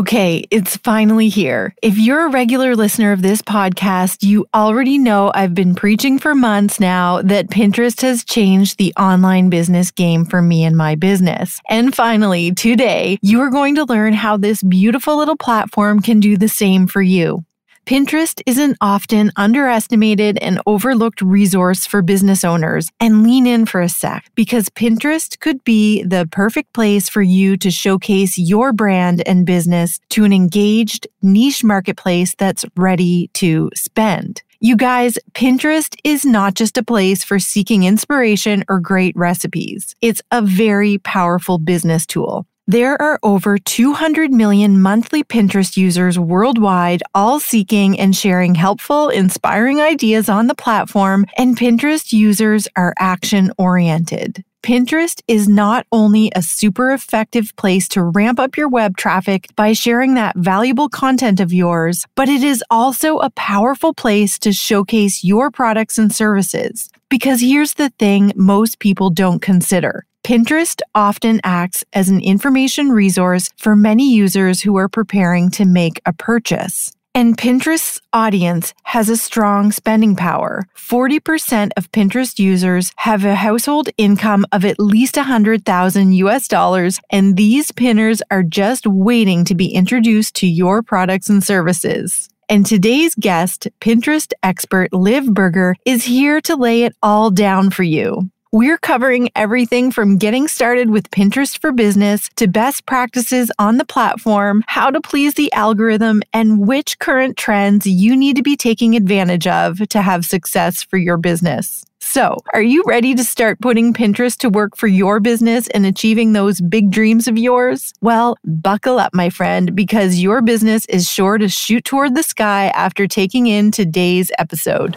Okay, it's finally here. If you're a regular listener of this podcast, you already know I've been preaching for months now that Pinterest has changed the online business game for me and my business. And finally, today, you are going to learn how this beautiful little platform can do the same for you. Pinterest is an often underestimated and overlooked resource for business owners. And lean in for a sec because Pinterest could be the perfect place for you to showcase your brand and business to an engaged niche marketplace that's ready to spend. You guys, Pinterest is not just a place for seeking inspiration or great recipes. It's a very powerful business tool. There are over 200 million monthly Pinterest users worldwide, all seeking and sharing helpful, inspiring ideas on the platform, and Pinterest users are action oriented. Pinterest is not only a super effective place to ramp up your web traffic by sharing that valuable content of yours, but it is also a powerful place to showcase your products and services. Because here's the thing most people don't consider Pinterest often acts as an information resource for many users who are preparing to make a purchase. And Pinterest's audience has a strong spending power. 40% of Pinterest users have a household income of at least 100,000 US dollars, and these pinners are just waiting to be introduced to your products and services. And today's guest, Pinterest expert Liv Boerger, is here to lay it all down for you. We're covering everything from getting started with Pinterest for business to best practices on the platform, how to please the algorithm, and which current trends you need to be taking advantage of to have success for your business. So, are you ready to start putting Pinterest to work for your business and achieving those big dreams of yours? Well, buckle up, my friend, because your business is sure to shoot toward the sky after taking in today's episode.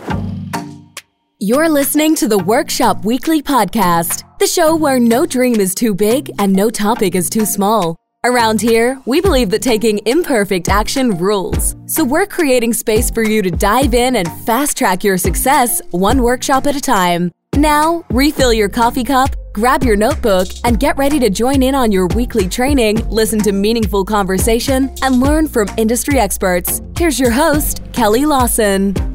You're listening to the Workshop Weekly Podcast, the show where no dream is too big and no topic is too small. Around here, we believe that taking imperfect action rules. So we're creating space for you to dive in and fast track your success one workshop at a time. Now, refill your coffee cup, grab your notebook, and get ready to join in on your weekly training, listen to meaningful conversation, and learn from industry experts. Here's your host, Kelly Lawson.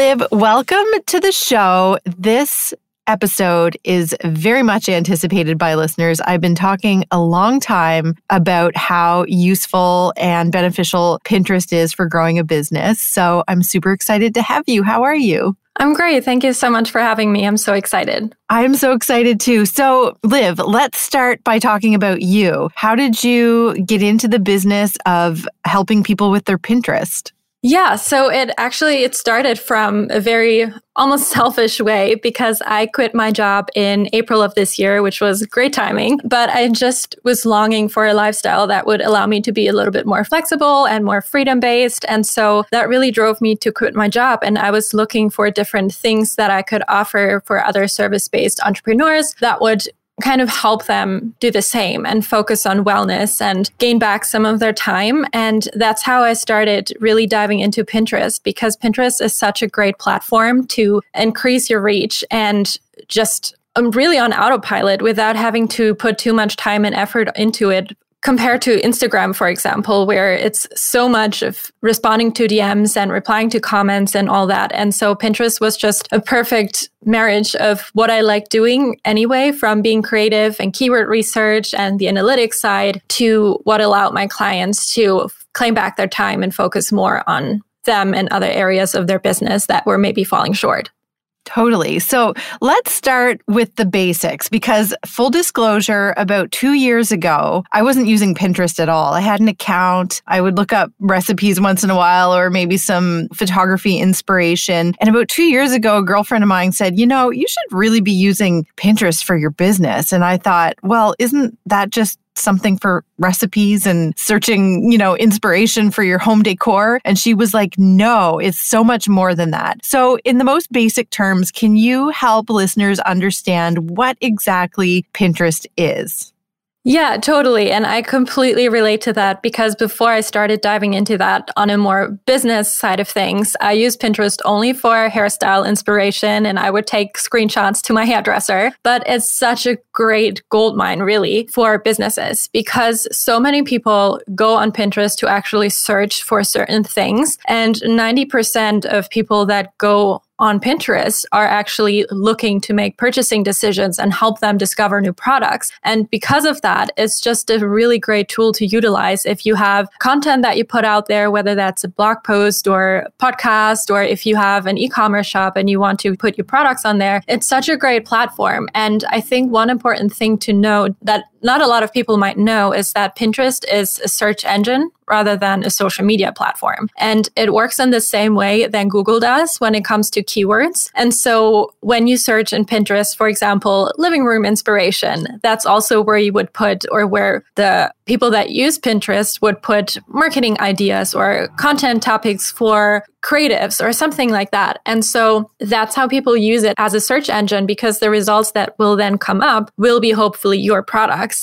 Liv. Welcome to the show. This episode is very much anticipated by listeners. I've been talking a long time about how useful and beneficial Pinterest is for growing a business. So I'm super excited to have you. How are you? I'm great. Thank you so much for having me. I'm so excited. I'm so excited too. So, Liv, let's start by talking about you. How did you get into the business of helping people with their Pinterest? Yeah, so it actually it started from a very almost selfish way because I quit my job in April of this year, which was great timing, but I just was longing for a lifestyle that would allow me to be a little bit more flexible and more freedom based, and so that really drove me to quit my job and I was looking for different things that I could offer for other service-based entrepreneurs that would kind of help them do the same and focus on wellness and gain back some of their time. And that's how I started really diving into Pinterest because Pinterest is such a great platform to increase your reach and just I'm um, really on autopilot without having to put too much time and effort into it compared to Instagram, for example, where it's so much of responding to DMs and replying to comments and all that. And so Pinterest was just a perfect marriage of what I like doing anyway, from being creative and keyword research and the analytics side to what allowed my clients to claim back their time and focus more on them and other areas of their business that were maybe falling short. Totally. So let's start with the basics because, full disclosure, about two years ago, I wasn't using Pinterest at all. I had an account. I would look up recipes once in a while or maybe some photography inspiration. And about two years ago, a girlfriend of mine said, You know, you should really be using Pinterest for your business. And I thought, Well, isn't that just something for recipes and searching, you know, inspiration for your home decor. And she was like, no, it's so much more than that. So, in the most basic terms, can you help listeners understand what exactly Pinterest is? Yeah, totally. And I completely relate to that because before I started diving into that on a more business side of things, I used Pinterest only for hairstyle inspiration and I would take screenshots to my hairdresser. But it's such a great gold mine, really, for businesses because so many people go on Pinterest to actually search for certain things. And 90% of people that go on Pinterest are actually looking to make purchasing decisions and help them discover new products. And because of that, it's just a really great tool to utilize if you have content that you put out there, whether that's a blog post or podcast, or if you have an e-commerce shop and you want to put your products on there. It's such a great platform. And I think one important thing to note that not a lot of people might know is that Pinterest is a search engine rather than a social media platform. And it works in the same way than Google does when it comes to keywords. And so when you search in Pinterest, for example, living room inspiration, that's also where you would put or where the people that use Pinterest would put marketing ideas or content topics for creatives or something like that. And so that's how people use it as a search engine because the results that will then come up will be hopefully your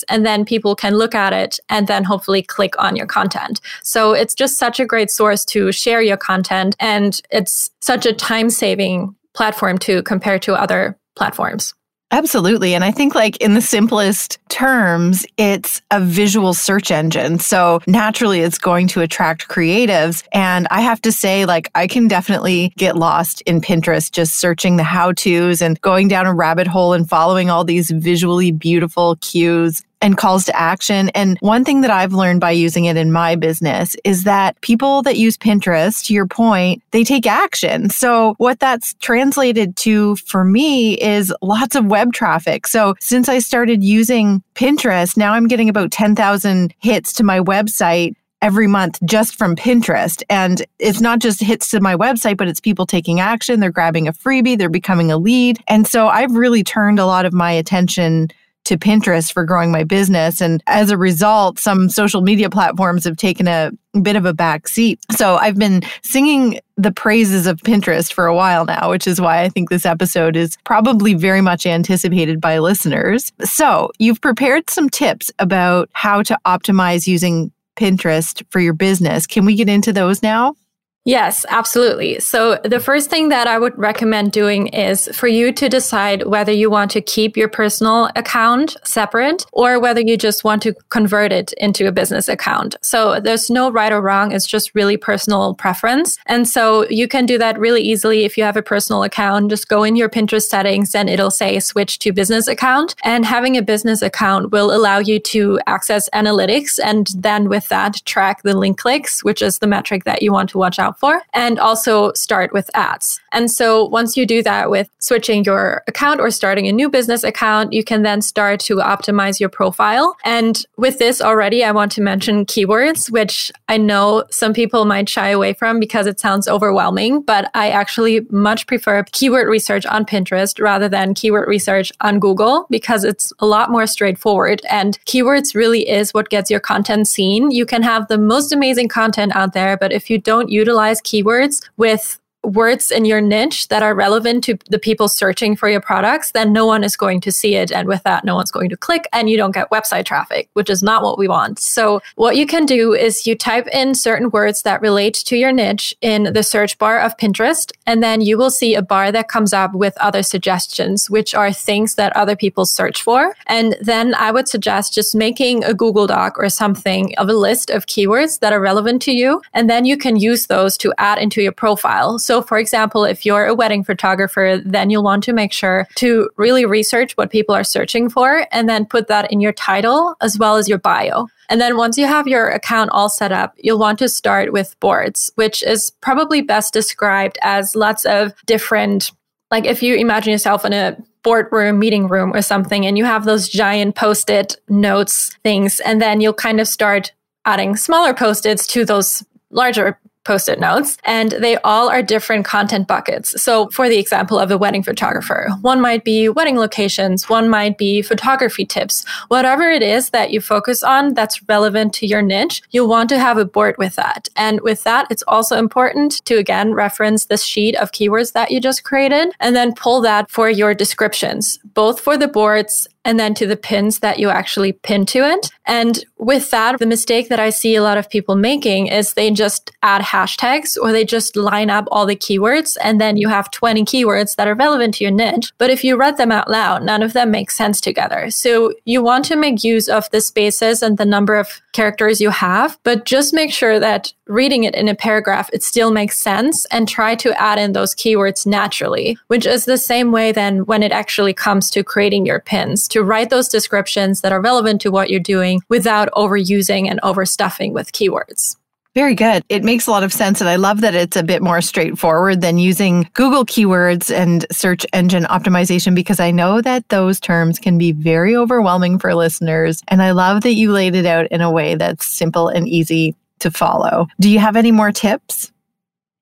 And then people can look at it and then hopefully click on your content. So it's just such a great source to share your content. And it's such a time saving platform to compare to other platforms. Absolutely. And I think, like, in the simplest terms, it's a visual search engine. So naturally, it's going to attract creatives. And I have to say, like, I can definitely get lost in Pinterest just searching the how to's and going down a rabbit hole and following all these visually beautiful cues and calls to action. And one thing that I've learned by using it in my business is that people that use Pinterest, to your point, they take action. So what that's translated to for me is lots of web traffic. So since I started using Pinterest, now I'm getting about 10,000 hits to my website every month just from Pinterest. And it's not just hits to my website, but it's people taking action. They're grabbing a freebie, they're becoming a lead. And so I've really turned a lot of my attention to Pinterest for growing my business. And as a result, some social media platforms have taken a bit of a back seat. So I've been singing the praises of Pinterest for a while now, which is why I think this episode is probably very much anticipated by listeners. So you've prepared some tips about how to optimize using Pinterest for your business. Can we get into those now? Yes, absolutely. So the first thing that I would recommend doing is for you to decide whether you want to keep your personal account separate or whether you just want to convert it into a business account. So there's no right or wrong. It's just really personal preference. And so you can do that really easily if you have a personal account. Just go in your Pinterest settings and it'll say switch to business account. And having a business account will allow you to access analytics and then with that track the link clicks, which is the metric that you want to watch out for, and also start with ads. And so once you do that with switching your account or starting a new business account, you can then start to optimize your profile. And with this already, I want to mention keywords, which I know some people might shy away from because it sounds overwhelming, but I actually much prefer keyword research on Pinterest rather than keyword research on Google because it's a lot more straightforward. And keywords really is what gets your content seen. You can have the most amazing content out there, but if you don't utilize keywords with words in your niche that are relevant to the people searching for your products, then no one is going to see it. And with that, no one's going to click and you don't get website traffic, which is not what we want. So what you can do is you type in certain words that relate to your niche in the search bar of Pinterest, and then you will see a bar that comes up with other suggestions, which are things that other people search for. And then I would suggest just making a Google Doc or something of a list of keywords that are relevant to you. And then you can use those to add into your profile. So, for example, if you're a wedding photographer, then you'll want to make sure to really research what people are searching for and then put that in your title as well as your bio. And then once you have your account all set up, you'll want to start with boards, which is probably best described as lots of different, like if you imagine yourself in a boardroom, meeting room or something, and you have those giant post it notes things, and then you'll kind of start adding smaller post its to those larger post it notes, and they all are different content buckets. So, for the example of a wedding photographer, one might be wedding locations, one might be photography tips. Whatever it is that you focus on that's relevant to your niche, you'll want to have a board with that. And with that, it's also important to again reference this sheet of keywords that you just created and then pull that for your descriptions, both for the boards and then to the pins that you actually pin to it. And with that, the mistake that I see a lot of people making is they just add hashtags or they just line up all the keywords and then you have 20 keywords that are relevant to your niche. But if you read them out loud, none of them make sense together. So you want to make use of the spaces and the number of characters you have, but just make sure that reading it in a paragraph, it still makes sense and try to add in those keywords naturally, which is the same way then when it actually comes to creating your pins, to write those descriptions that are relevant to what you're doing without overusing and overstuffing with keywords. Very good. It makes a lot of sense. And I love that it's a bit more straightforward than using Google keywords and search engine optimization because I know that those terms can be very overwhelming for listeners. And I love that you laid it out in a way that's simple and easy to follow. Do you have any more tips?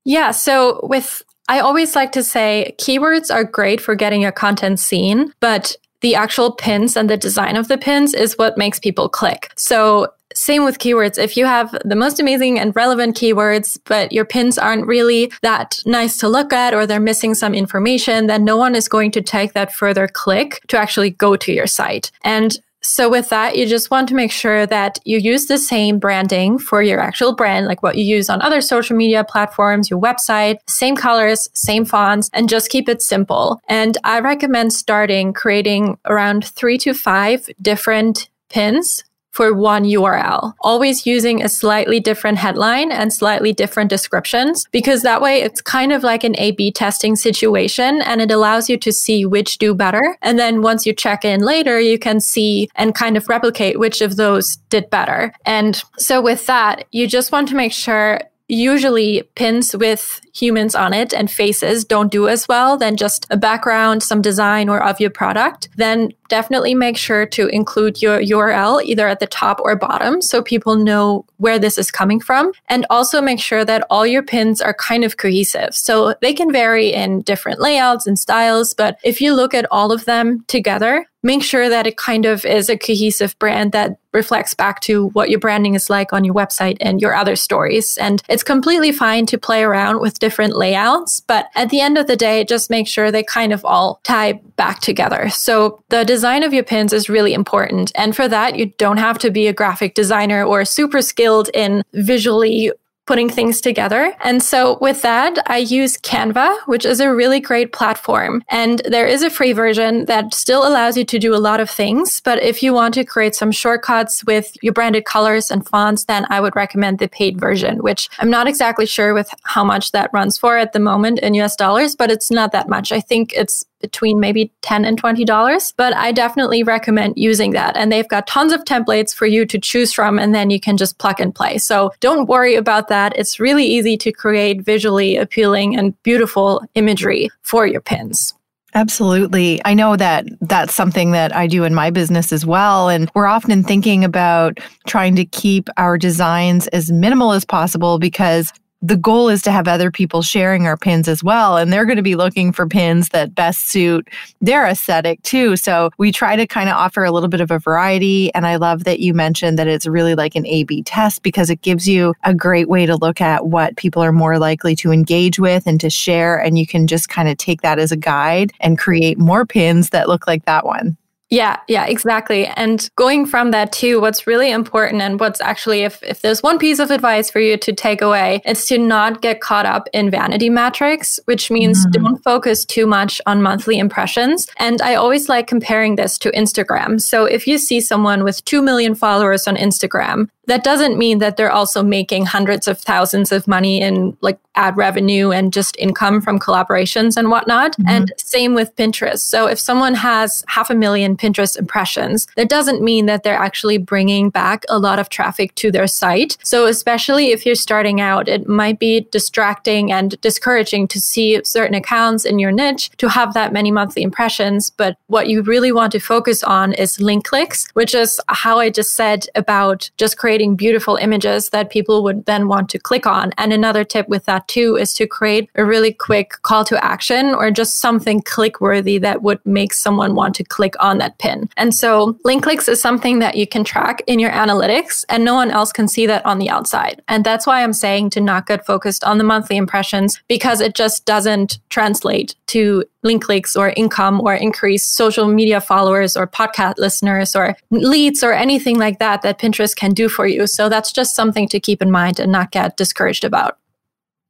Yeah. So with I always like to say keywords are great for getting your content seen, but the actual pins and the design of the pins is what makes people click. So same with keywords. If you have the most amazing and relevant keywords, but your pins aren't really that nice to look at or they're missing some information, then no one is going to take that further click to actually go to your site. And so with that, you just want to make sure that you use the same branding for your actual brand, like what you use on other social media platforms, your website, same colors, same fonts, and just keep it simple. And I recommend starting creating around three to five different pins for one URL, always using a slightly different headline and slightly different descriptions, because that way it's kind of like an A B testing situation and it allows you to see which do better. And then once you check in later, you can see and kind of replicate which of those did better. And so with that, you just want to make sure usually pins with humans on it and faces don't do as well than just a background, some design or of your product, then definitely make sure to include your URL either at the top or bottom so people know where this is coming from. And also make sure that all your pins are kind of cohesive. So they can vary in different layouts and styles, but if you look at all of them together, make sure that it kind of is a cohesive brand that reflects back to what your branding is like on your website and your other stories. And it's completely fine to play around with different layouts, but at the end of the day, just make sure they kind of all tie back together. So the design of your pins is really important. And for that, you don't have to be a graphic designer or super skilled in visually putting things together. And so with that, I use Canva, which is a really great platform. And there is a free version that still allows you to do a lot of things. But if you want to create some shortcuts with your branded colors and fonts, then I would recommend the paid version, which I'm not exactly sure with how much that runs for at the moment in US dollars, but it's not that much. I think it's between maybe 10 and $20. But I definitely recommend using that. And they've got tons of templates for you to choose from, and then you can just plug and play. So don't worry about that. It's really easy to create visually appealing and beautiful imagery for your pins. Absolutely. I know that that's something that I do in my business as well. And we're often thinking about trying to keep our designs as minimal as possible because the goal is to have other people sharing our pins as well. And they're going to be looking for pins that best suit their aesthetic too. So we try to kind of offer a little bit of a variety. And I love that you mentioned that it's really like an A B test because it gives you a great way to look at what people are more likely to engage with and to share. And you can just kind of take that as a guide and create more pins that look like that one. Yeah, yeah, exactly. And going from that too, what's really important and what's actually, if, if there's one piece of advice for you to take away, it's to not get caught up in vanity metrics, which means mm-hmm. don't focus too much on monthly impressions. And I always like comparing this to Instagram. So if you see someone with 2 million followers on Instagram, that doesn't mean that they're also making hundreds of thousands of money in like ad revenue and just income from collaborations and whatnot. Mm-hmm. And same with Pinterest. So if someone has half a million Pinterest impressions, that doesn't mean that they're actually bringing back a lot of traffic to their site. So especially if you're starting out, it might be distracting and discouraging to see certain accounts in your niche to have that many monthly impressions. But what you really want to focus on is link clicks, which is how I just said about just creating creating beautiful images that people would then want to click on. And another tip with that too is to create a really quick call to action or just something click worthy that would make someone want to click on that pin. And so link clicks is something that you can track in your analytics and no one else can see that on the outside. And that's why I'm saying to not get focused on the monthly impressions because it just doesn't translate to link clicks or income or increase social media followers or podcast listeners or leads or anything like that that Pinterest can do for you. So that's just something to keep in mind and not get discouraged about.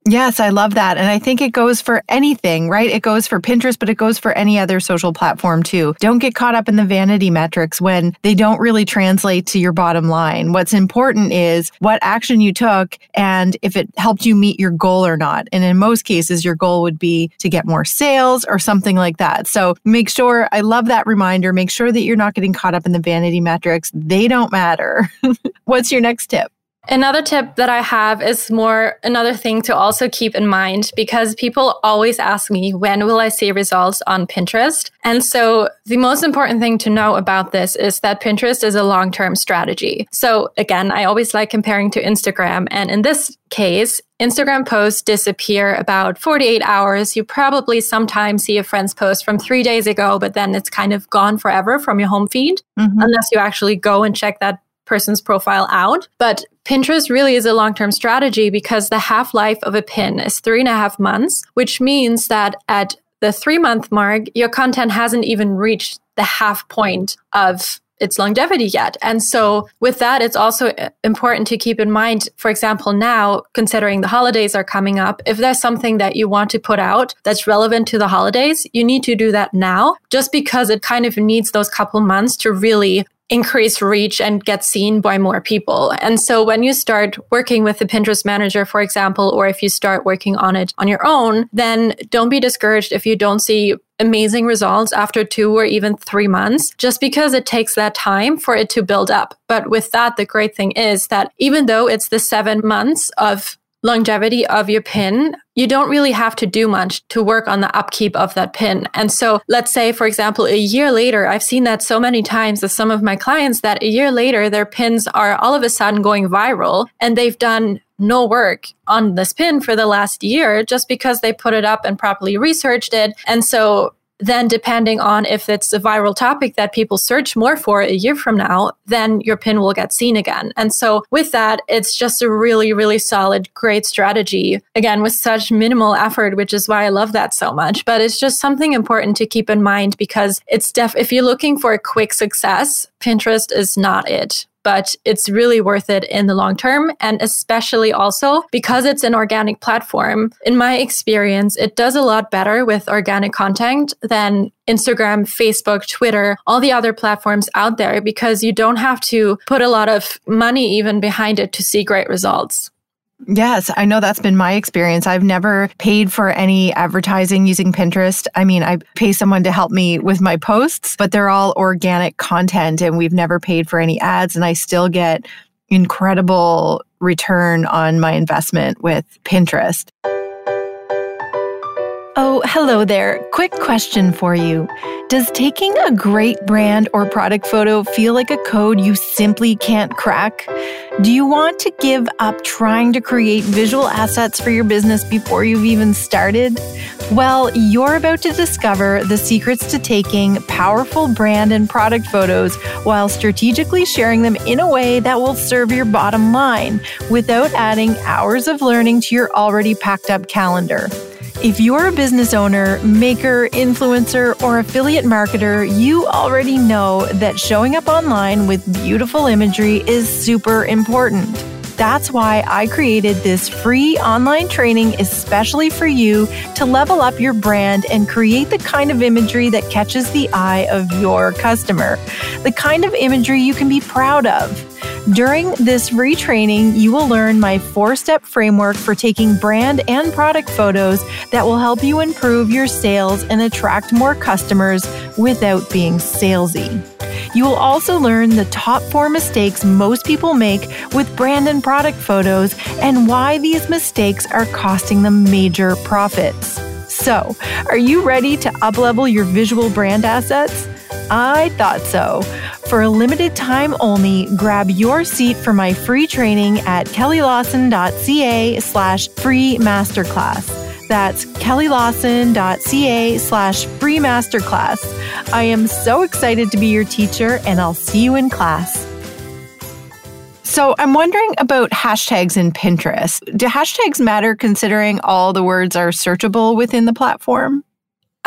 Yes, I love that. And I think it goes for anything, right? It goes for Pinterest, but it goes for any other social platform too. Don't get caught up in the vanity metrics when they don't really translate to your bottom line. What's important is what action you took and if it helped you meet your goal or not. And in most cases, your goal would be to get more sales or something like that. So make sure, I love that reminder. Make sure that you're not getting caught up in the vanity metrics. They don't matter. What's your next tip? Another tip that I have is more another thing to also keep in mind because people always ask me, when will I see results on Pinterest? And so the most important thing to know about this is that Pinterest is a long term strategy. So again, I always like comparing to Instagram. And in this case, Instagram posts disappear about 48 hours. You probably sometimes see a friend's post from three days ago, but then it's kind of gone forever from your home feed, mm-hmm. unless you actually go and check that person's profile out. But Pinterest really is a long term strategy because the half life of a pin is three and a half months, which means that at the three month mark, your content hasn't even reached the half point of its longevity yet. And so with that, it's also uh, important to keep in mind, for example, now considering the holidays are coming up, if there's something that you want to put out that's relevant to the holidays, you need to do that now just because it kind of needs those couple months to really increase reach and get seen by more people. And so when you start working with the Pinterest manager, for example, or if you start working on it on your own, then don't be discouraged if you don't see amazing results after two or even three months, just because it takes that time for it to build up. But with that, the great thing is that even though it's the seven months of longevity of your pin, you don't really have to do much to work on the upkeep of that pin. And so let's say, for example, a year later, I've seen that so many times with some of my clients that a year later, their pins are all of a sudden going viral and they've done no work on this pin for the last year just because they put it up and properly researched it. And so then depending on if it's a viral topic that people search more for a year from now, then your pin will get seen again. And so with that, it's just a really, really solid, great strategy. Again, with such minimal effort, which is why I love that so much. But it's just something important to keep in mind because it's def if you're looking for a quick success, Pinterest is not it but it's really worth it in the long term. And especially also because it's an organic platform, in my experience, it does a lot better with organic content than Instagram, Facebook, Twitter, all the other platforms out there because you don't have to put a lot of money even behind it to see great results. Yes, I know that's been my experience. I've never paid for any advertising using Pinterest. I mean, I pay someone to help me with my posts, but they're all organic content and we've never paid for any ads. And I still get incredible return on my investment with Pinterest. Oh, hello there. Quick question for you. Does taking a great brand or product photo feel like a code you simply can't crack? Do you want to give up trying to create visual assets for your business before you've even started? Well, you're about to discover the secrets to taking powerful brand and product photos while strategically sharing them in a way that will serve your bottom line without adding hours of learning to your already packed up calendar. If you're a business owner, maker, influencer, or affiliate marketer, you already know that showing up online with beautiful imagery is super important. That's why I created this free online training especially for you to level up your brand and create the kind of imagery that catches the eye of your customer, the kind of imagery you can be proud of. During this retraining, you will learn my four step framework for taking brand and product photos that will help you improve your sales and attract more customers without being salesy. You will also learn the top four mistakes most people make with brand and product photos and why these mistakes are costing them major profits. So, are you ready to uplevel your visual brand assets? I thought so. For a limited time only, grab your seat for my free training at kellylawson.ca slash free masterclass. That's kellylawson.ca slash free masterclass. I am so excited to be your teacher, and I'll see you in class. So, I'm wondering about hashtags in Pinterest. Do hashtags matter considering all the words are searchable within the platform?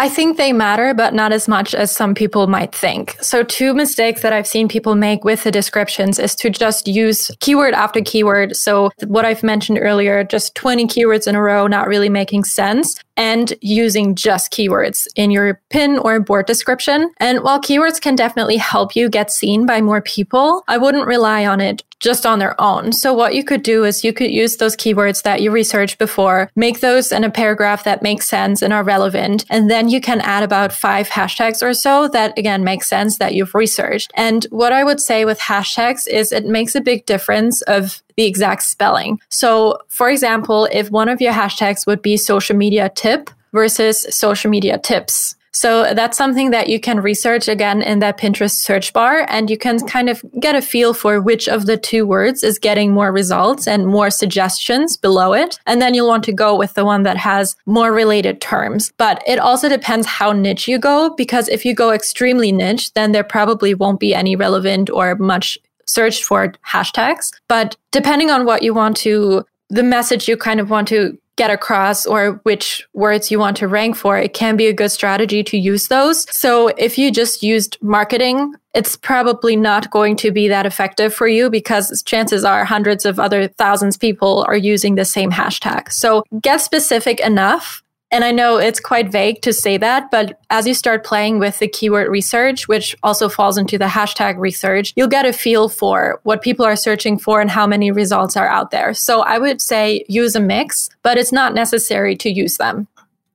I think they matter, but not as much as some people might think. So, two mistakes that I've seen people make with the descriptions is to just use keyword after keyword. So, what I've mentioned earlier, just 20 keywords in a row, not really making sense, and using just keywords in your pin or board description. And while keywords can definitely help you get seen by more people, I wouldn't rely on it just on their own. So what you could do is you could use those keywords that you researched before, make those in a paragraph that makes sense and are relevant. And then you can add about five hashtags or so that again make sense that you've researched. And what I would say with hashtags is it makes a big difference of the exact spelling. So for example, if one of your hashtags would be social media tip versus social media tips, so that's something that you can research again in that Pinterest search bar and you can kind of get a feel for which of the two words is getting more results and more suggestions below it. And then you'll want to go with the one that has more related terms. But it also depends how niche you go because if you go extremely niche, then there probably won't be any relevant or much searched for hashtags. But depending on what you want to the message you kind of want to get across or which words you want to rank for, it can be a good strategy to use those. So if you just used marketing, it's probably not going to be that effective for you because chances are hundreds of other thousands people are using the same hashtag. So get specific enough and I know it's quite vague to say that, but as you start playing with the keyword research, which also falls into the hashtag research, you'll get a feel for what people are searching for and how many results are out there. So I would say use a mix, but it's not necessary to use them.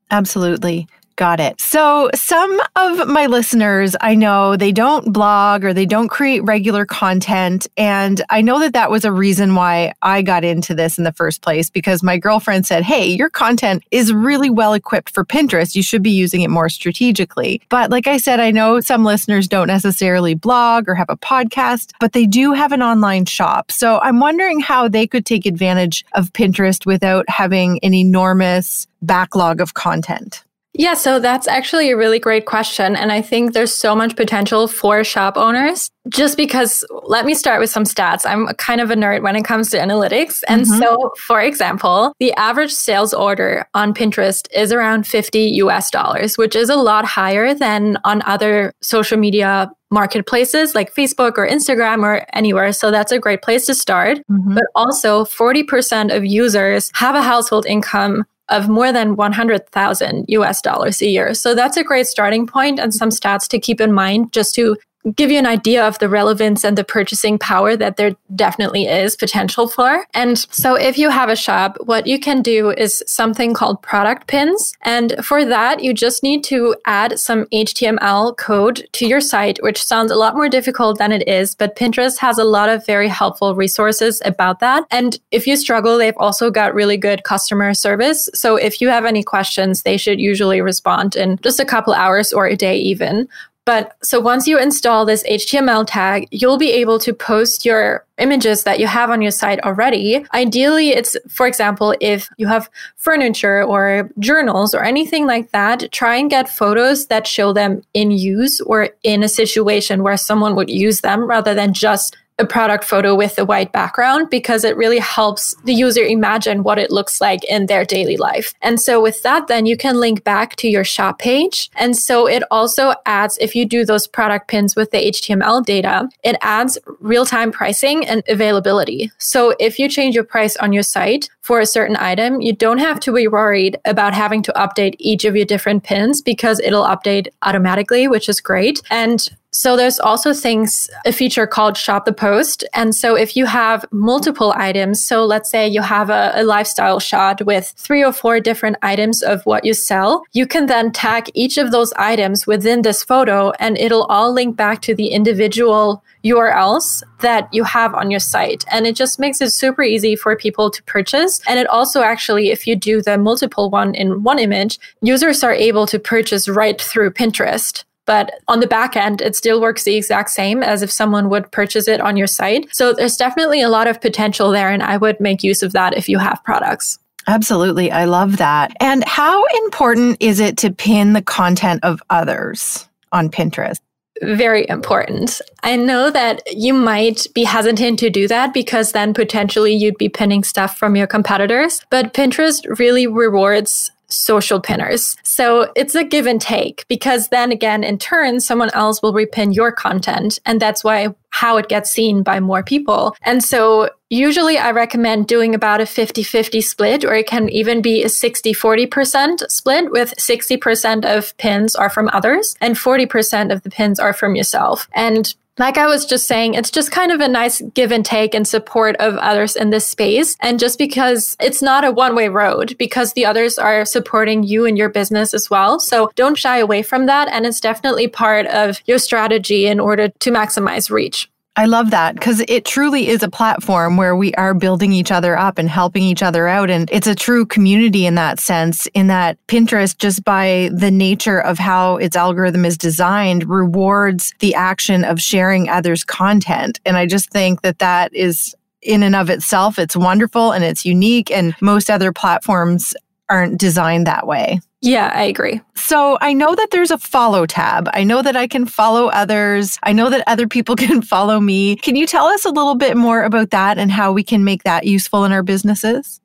Absolutely. Got it. So, some of my listeners, I know they don't blog or they don't create regular content. And I know that that was a reason why I got into this in the first place because my girlfriend said, Hey, your content is really well equipped for Pinterest. You should be using it more strategically. But like I said, I know some listeners don't necessarily blog or have a podcast, but they do have an online shop. So, I'm wondering how they could take advantage of Pinterest without having an enormous backlog of content. Yeah, so that's actually a really great question. And I think there's so much potential for shop owners just because let me start with some stats. I'm kind of a nerd when it comes to analytics. And mm-hmm. so, for example, the average sales order on Pinterest is around 50 US dollars, which is a lot higher than on other social media marketplaces like Facebook or Instagram or anywhere. So that's a great place to start. Mm-hmm. But also 40% of users have a household income of more than 100,000 US dollars a year. So that's a great starting point and some stats to keep in mind just to give you an idea of the relevance and the purchasing power that there definitely is potential for. And so if you have a shop, what you can do is something called product pins. And for that, you just need to add some HTML code to your site, which sounds a lot more difficult than it is, but Pinterest has a lot of very helpful resources about that. And if you struggle, they've also got really good customer service. So if you have any questions, they should usually respond in just a couple hours or a day even. But so once you install this HTML tag, you'll be able to post your images that you have on your site already. Ideally, it's, for example, if you have furniture or journals or anything like that, try and get photos that show them in use or in a situation where someone would use them rather than just a product photo with a white background because it really helps the user imagine what it looks like in their daily life. And so with that, then you can link back to your shop page. And so it also adds, if you do those product pins with the HTML data, it adds real time pricing and availability. So if you change your price on your site for a certain item, you don't have to be worried about having to update each of your different pins because it'll update automatically, which is great. And so there's also things, a feature called Shop the Post. And so if you have multiple items, so let's say you have a, a, lifestyle shot with three or four different items of what you sell, you can then tag each of those items within this photo and it'll all link back to the individual URLs that you have on your site. And it just makes it super easy for people to purchase. And it also actually, if you do the multiple one in one image, users are able to purchase right through Pinterest. But on the back end, it still works the exact same as if someone would purchase it on your site. So there's definitely a lot of potential there. And I would make use of that if you have products. Absolutely. I love that. And how important is it to pin the content of others on Pinterest? Very important. I know that you might be hesitant to do that because then potentially you'd be pinning stuff from your competitors, but Pinterest really rewards social pinners. So it's a give and take because then again, in turn, someone else will repin your content. And that's why how it gets seen by more people. And so usually I recommend doing about a 50 50 split, or it can even be a 60 40% split with 60% of pins are from others and 40% of the pins are from yourself. And like I was just saying, it's just kind of a nice give and take and support of others in this space. And just because it's not a one way road, because the others are supporting you and your business as well. So don't shy away from that. And it's definitely part of your strategy in order to maximize reach. I love that because it truly is a platform where we are building each other up and helping each other out. And it's a true community in that sense, in that Pinterest, just by the nature of how its algorithm is designed, rewards the action of sharing others' content. And I just think that that is in and of itself, it's wonderful and it's unique. And most other platforms aren't designed that way. Yeah, I agree. So I know that there's a follow tab. I know that I can follow others. I know that other people can follow me. Can you tell us a little bit more about that and how we can make that useful in our businesses?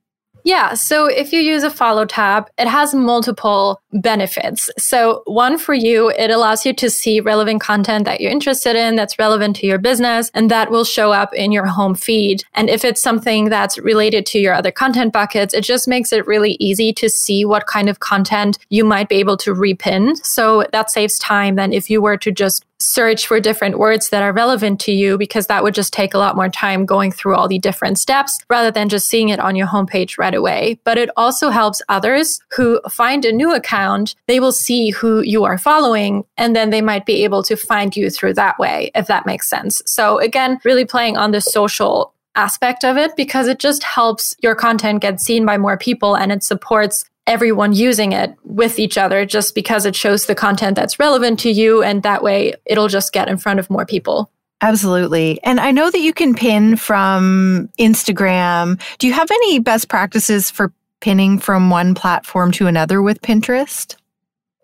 Yeah. So if you use a follow tab, it has multiple benefits. So one for you, it allows you to see relevant content that you're interested in that's relevant to your business and that will show up in your home feed. And if it's something that's related to your other content buckets, it just makes it really easy to see what kind of content you might be able to repin. So that saves time than if you were to just search for different words that are relevant to you because that would just take a lot more time going through all the different steps rather than just seeing it on your homepage right away. But it also helps others who find a new account, they will see who you are following and then they might be able to find you through that way, if that makes sense. So again, really playing on the social aspect of it because it just helps your content get seen by more people and it supports everyone using it with each other just because it shows the content that's relevant to you. And that way it'll just get in front of more people. Absolutely. And I know that you can pin from Instagram. Do you have any best practices for pinning from one platform to another with Pinterest?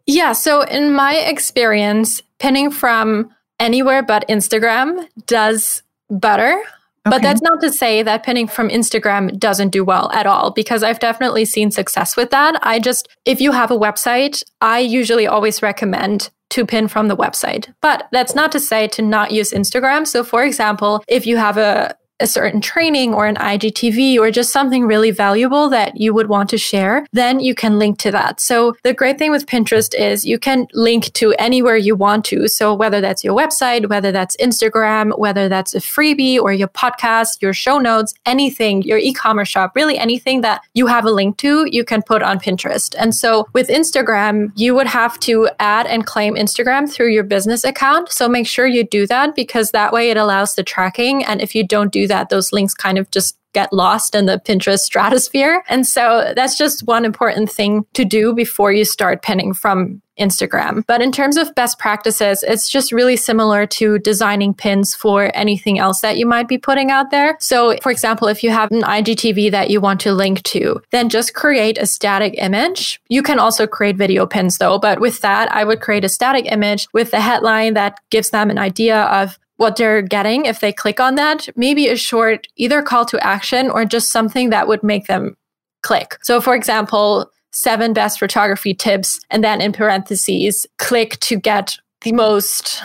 Yeah. So, in my experience, pinning from anywhere but Instagram does better. But that's not to say that pinning from Instagram doesn't do well at all, because I've definitely seen success with that. I just, if you have a website, I usually always recommend to pin from the website. But that's not to say to not use Instagram. So, for example, if you have a a certain training or an IGTV or just something really valuable that you would want to share, then you can link to that. So the great thing with Pinterest is you can link to anywhere you want to. So whether that's your website, whether that's Instagram, whether that's a freebie or your podcast, your show notes, anything, your e-commerce shop, really anything that you have a link to, you can put on Pinterest. And so with Instagram, you would have to add and claim Instagram through your business account. So make sure you do that because that way it allows the tracking. And if you don't do that, those links kind of just get lost in the Pinterest stratosphere. And so that's just one important thing to do before you start pinning from Instagram. But in terms of best practices, it's just really similar to designing pins for anything else that you might be putting out there. So, for example, if you have an IGTV that you want to link to, then just create a static image. You can also create video pins though, but with that, I would create a static image with the headline that gives them an idea of what they're getting if they click on that, maybe a short either call to action or just something that would make them click. So, for example, seven best photography tips, and then in parentheses, click to get the most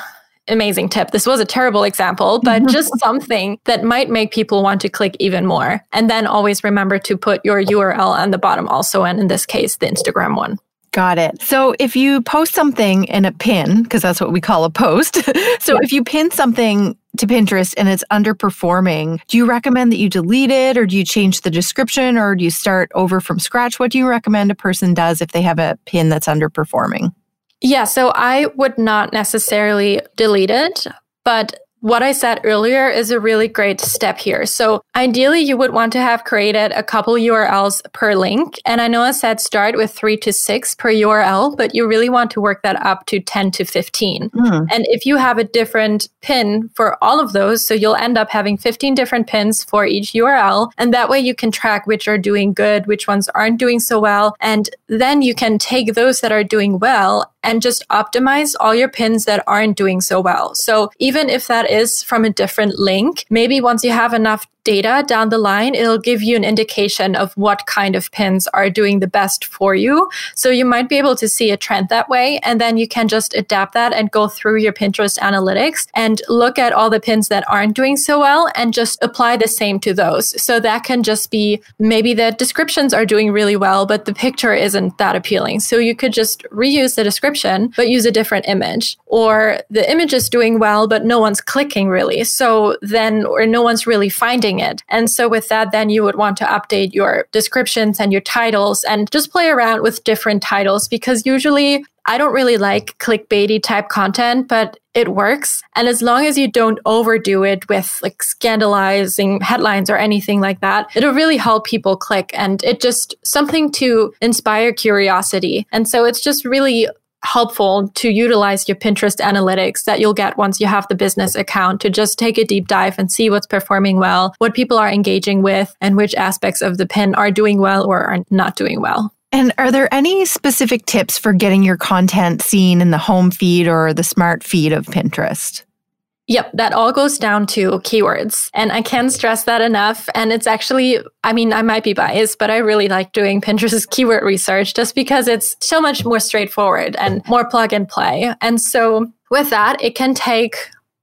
amazing tip. This was a terrible example, but just something that might make people want to click even more. And then always remember to put your URL on the bottom also, and in this case, the Instagram one. Got it. So if you post something in a pin, because that's what we call a post. so yeah. if you pin something to Pinterest and it's underperforming, do you recommend that you delete it or do you change the description or do you start over from scratch? What do you recommend a person does if they have a pin that's underperforming? Yeah, so I would not necessarily delete it, but what I said earlier is a really great step here. So ideally, you would want to have created a couple URLs per link. And I know I said start with three to six per URL, but you really want to work that up to 10 to 15. Mm. And if you have a different pin for all of those, so you'll end up having 15 different pins for each URL. And that way you can track which are doing good, which ones aren't doing so well. And then you can take those that are doing well and just optimize all your pins that aren't doing so well. So even if that is from a different link, maybe once you have enough data down the line, it'll give you an indication of what kind of pins are doing the best for you. So you might be able to see a trend that way. And then you can just adapt that and go through your Pinterest analytics and look at all the pins that aren't doing so well and just apply the same to those. So that can just be maybe the descriptions are doing really well, but the picture isn't that appealing. So you could just reuse the description, but use a different image. Or the image is doing well, but no one's clicking really. So then, or no one's really finding it. And so with that, then you would want to update your descriptions and your titles and just play around with different titles because usually I don't really like clickbaity type content, but it works. And as long as you don't overdo it with like scandalizing headlines or anything like that, it'll really help people click. And it just something to inspire curiosity. And so it's just really helpful to utilize your Pinterest analytics that you'll get once you have the business account to just take a deep dive and see what's performing well, what people are engaging with, and which aspects of the pin are doing well or are not doing well. And are there any specific tips for getting your content seen in the home feed or the smart feed of Pinterest? Yep, that all goes down to keywords. And I can't stress that enough. And it's actually, I mean, I might be biased, but I really like doing Pinterest keyword research just because it's so much more straightforward and more plug and play. And so with that, it can take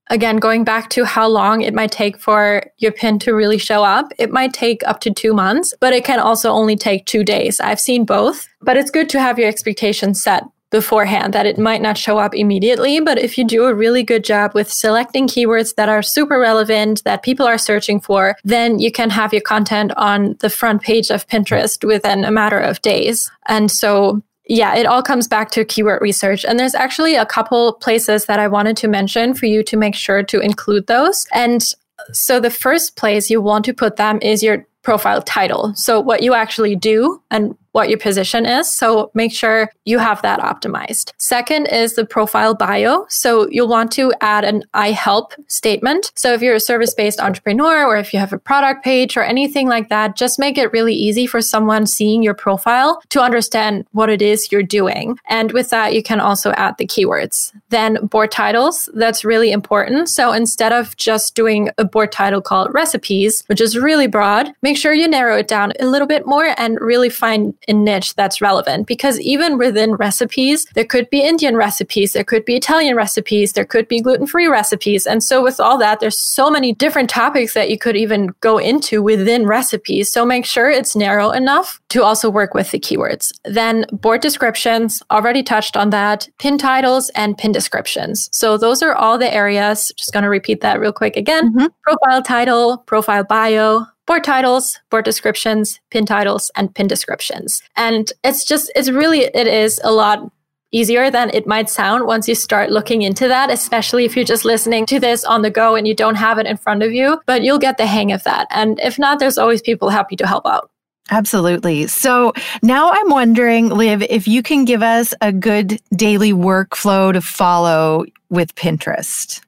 again, going back to how long it might take for your pin to really show up, it might take up to two months, but it can also only take two days. I've seen both, but it's good to have your expectations set beforehand that it might not show up immediately. But if you do a really good job with selecting keywords that are super relevant, that people are searching for, then you can have your content on the front page of Pinterest within a matter of days. And so yeah, it all comes back to keyword research. And there's actually a couple places that I wanted to mention for you to make sure to include those. And so the first place you want to put them is your profile title. So what you actually do and what your position is. So make sure you have that optimized. Second is the profile bio. So you'll want to add an I help statement. So if you're a service based entrepreneur or if you have a product page or anything like that, just make it really easy for someone seeing your profile to understand what it is you're doing. And with that, you can also add the keywords. Then board titles, that's really important. So instead of just doing a board title called recipes, which is really broad, make sure you narrow it down a little bit more and really find a niche that's relevant because even within recipes, there could be Indian recipes, there could be Italian recipes, there could be gluten free recipes. And so, with all that, there's so many different topics that you could even go into within recipes. So, make sure it's narrow enough to also work with the keywords. Then, board descriptions, already touched on that, pin titles, and pin descriptions. So, those are all the areas. Just going to repeat that real quick again mm-hmm. profile title, profile bio, board titles, board descriptions, pin titles, and pin descriptions. And it's just, it's really, it is a lot easier than it might sound once you start looking into that, especially if you're just listening to this on the go and you don't have it in front of you. But you'll get the hang of that. And if not, there's always people happy to help out. Absolutely. So now I'm wondering, Liv, if you can give us a good daily workflow to follow with Pinterest.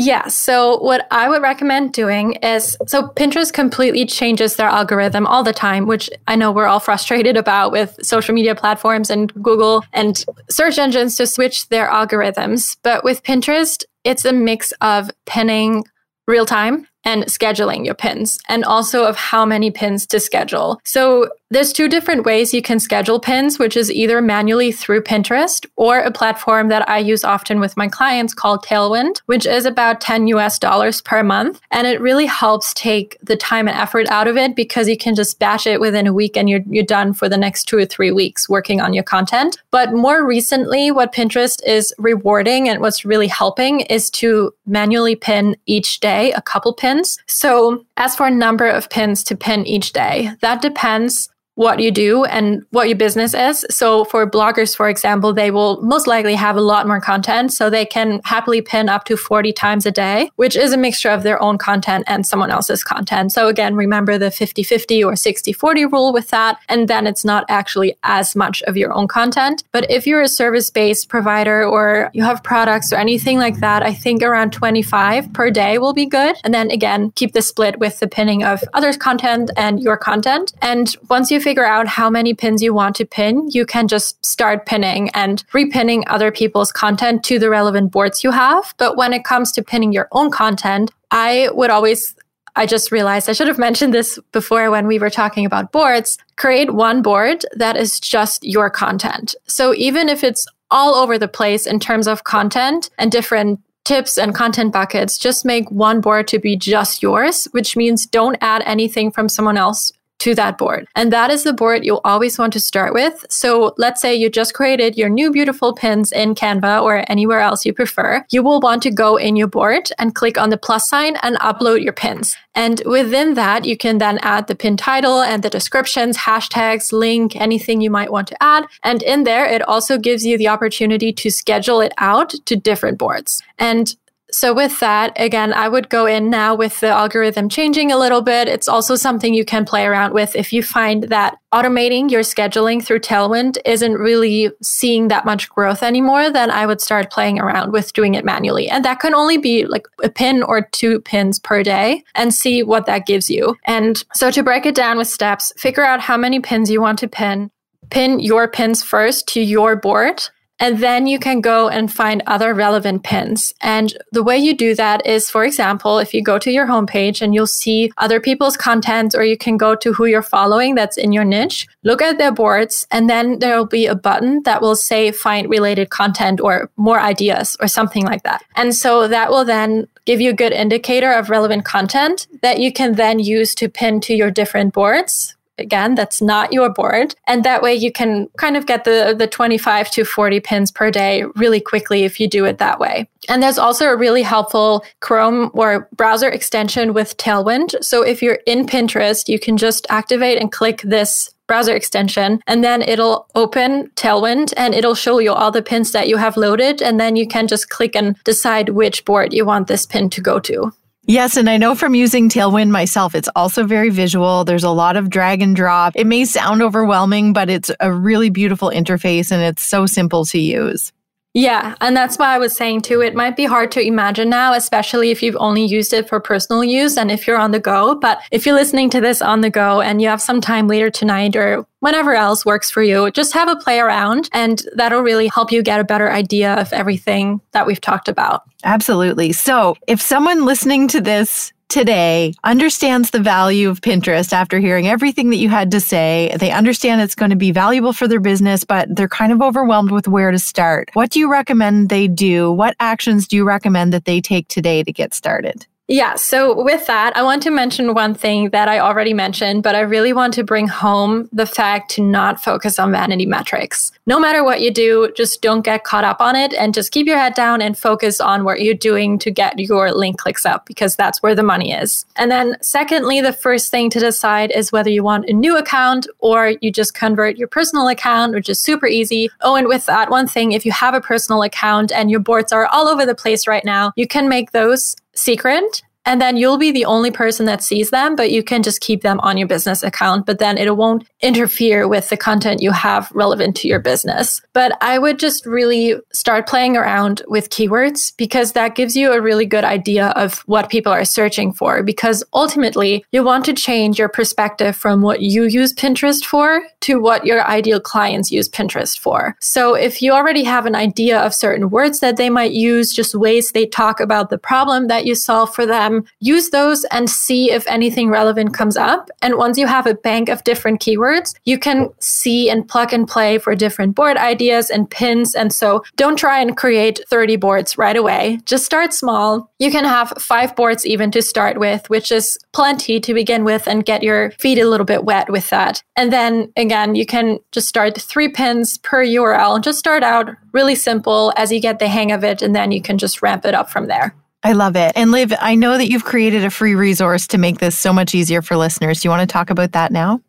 Yeah. So, what I would recommend doing is so Pinterest completely changes their algorithm all the time, which I know we're all frustrated about with social media platforms and Google and search engines to switch their algorithms. But with Pinterest, it's a mix of pinning real time and scheduling your pins and also of how many pins to schedule. So there's two different ways you can schedule pins, which is either manually through Pinterest or a platform that I use often with my clients called Tailwind, which is about 10 US dollars per month. And it really helps take the time and effort out of it because you can just batch it within a week and you're, you're done for the next two or three weeks working on your content. But more recently, what Pinterest is rewarding and what's really helping is to manually pin each day a couple pins. So as for a number of pins to pin each day, that depends what you do and what your business is. So for bloggers, for example, they will most likely have a lot more content. So they can happily pin up to 40 times a day, which is a mixture of their own content and someone else's content. So again, remember the 50 50 or 60 40 rule with that. And then it's not actually as much of your own content. But if you're a service based provider or you have products or anything like that, I think around 25 per day will be good. And then again, keep the split with the pinning of others' content and your content. And once you figure out how many pins you want to pin, you can just start pinning and repinning other people's content to the relevant boards you have. But when it comes to pinning your own content, I would always I just realized I should have mentioned this before when we were talking about boards. Create one board that is just your content. So even if it's all over the place in terms of content and different tips and content buckets, just make one board to be just yours, which means don't add anything from someone else to that board. And that is the board you'll always want to start with. So let's say you just created your new beautiful pins in Canva or anywhere else you prefer. You will want to go in your board and click on the plus sign and upload your pins. And within that, you can then add the pin title and the descriptions, hashtags, link, anything you might want to add. And in there, it also gives you the opportunity to schedule it out to different boards. And so with that, again, I would go in now with the algorithm changing a little bit. It's also something you can play around with if you find that automating your scheduling through Tailwind isn't really seeing that much growth anymore, then I would start playing around with doing it manually. And that can only be like a pin or two pins per day and see what that gives you. And so to break it down with steps, figure out how many pins you want to pin. Pin your pins first to your board and then you can go and find other relevant pins. And the way you do that is, for example, if you go to your homepage and you'll see other people's content, or you can go to who you're following that's in your niche, look at their boards, and then there'll be a button that will say find related content or more ideas or something like that. And so that will then give you a good indicator of relevant content that you can then use to pin to your different boards again that's not your board. And that way you can kind of get the the 25 to 40 pins per day really quickly if you do it that way. And there's also a really helpful chrome or browser extension with tailwind. So if you're in pinterest you can just activate and click this browser extension and then it'll open tailwind and it'll show you all the pins that you have loaded. And then you can just click and decide which board you want this pin to go to Yes, and I know from using Tailwind myself, it's also very visual. There's a lot of drag and drop. It may sound overwhelming, but it's a really beautiful interface and it's so simple to use. Yeah, and that's why I was saying too, it might be hard to imagine now, especially if you've only used it for personal use and if you're on the go. But if you're listening to this on the go and you have some time later tonight or whenever else works for you, just have a play around and that'll really help you get a better idea of everything that we've talked about. Absolutely. So if someone listening to this today understands the value of Pinterest after hearing everything that you had to say. They understand it's going to be valuable for their business, but they're kind of overwhelmed with where to start. What do you recommend they do? What actions do you recommend that they take today to get started? Yeah. So with that, I want to mention one thing that I already mentioned, but I really want to bring home the fact to not focus on vanity metrics. No matter what you do, just don't get caught up on it and just keep your head down and focus on what you're doing to get your link clicks up because that's where the money is. And then secondly, the first thing to decide is whether you want a new account or you just convert your personal account, which is super easy. Oh, and with that one thing, if you have a personal account and your boards are all over the place right now, you can make those secret and then you'll be the only person that sees them, but you can just keep them on your business account. But then it won't interfere with the content you have relevant to your business. But I would just really start playing around with keywords because that gives you a really good idea of what people are searching for. Because ultimately, you want to change your perspective from what you use Pinterest for to what your ideal clients use Pinterest for. So if you already have an idea of certain words that they might use, just ways they talk about the problem that you solve for them, them, use those and see if anything relevant comes up. And once you have a bank of different keywords, you can see and plug and play for different board ideas and pins. And so don't try and create 30 boards right away. Just start small. You can have five boards even to start with, which is plenty to begin with and get your feet a little bit wet with that. And then again, you can just start three pins per URL. Just start out really simple as you get the hang of it, and then you can just ramp it up from there. I love it. And Liv, I know that you've created a free resource to make this so much easier for listeners. Do you want to talk about that now?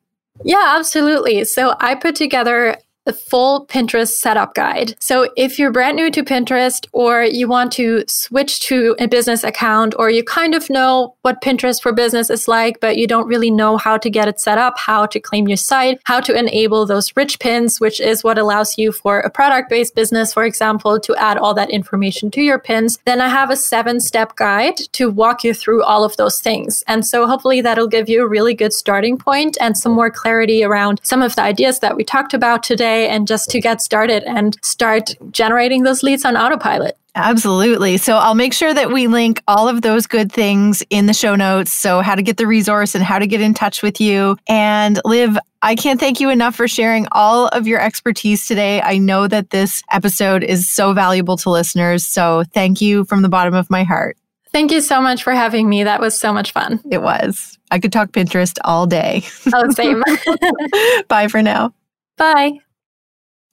Yeah, absolutely. So I put together the full Pinterest setup guide. So if you're brand new to Pinterest or you want to switch to a business account or you kind of know what Pinterest for business is like, but you don't really know how to get it set up, how to claim your site, how to enable those rich pins, which is what allows you for a product based business, for example, to add all that information to your pins, then I have a seven step guide to walk you through all of those things. And so hopefully that'll give you a really good starting point and some more clarity around some of the ideas that we talked about today day and just to get started and start generating those leads on autopilot. Absolutely. So I'll make sure that we link all of those good things in the show notes. So, how to get the resource and how to get in touch with you. And Liv, I can't thank you enough for sharing all of your expertise today. I know that this episode is so valuable to listeners. So, thank you from the bottom of my heart. Thank you so much for having me. That was so much fun. It was. I could talk Pinterest all day. Oh, same. Bye for now. Bye.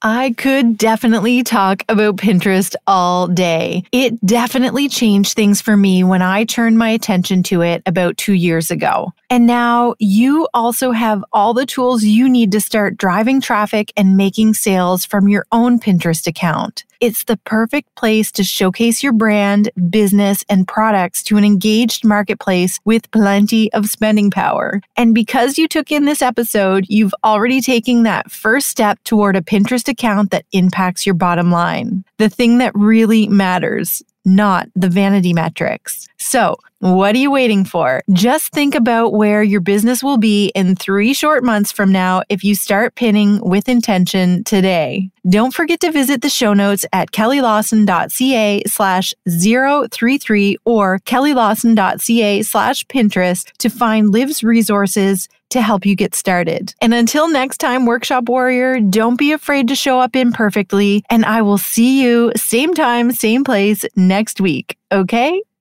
I could definitely talk about Pinterest all day. It definitely changed things for me when I turned my attention to it about two years ago. And now you also have all the tools you need to start driving traffic and making sales from your own Pinterest account. It's the perfect place to showcase your brand, business, and products to an engaged marketplace with plenty of spending power. And because you took in this episode, you've already taken that first step toward a Pinterest account that impacts your bottom line. The thing that really matters not the vanity metrics. So, what are you waiting for? Just think about where your business will be in three short months from now if you start pinning with intention today. Don't forget to visit the show notes at kellylawson.ca slash 033 or kellylawson.ca slash Pinterest to find Liv's resources to help you get started. And until next time, Workshop Warrior, don't be afraid to show up imperfectly. And I will see you same time, same place next week. Okay?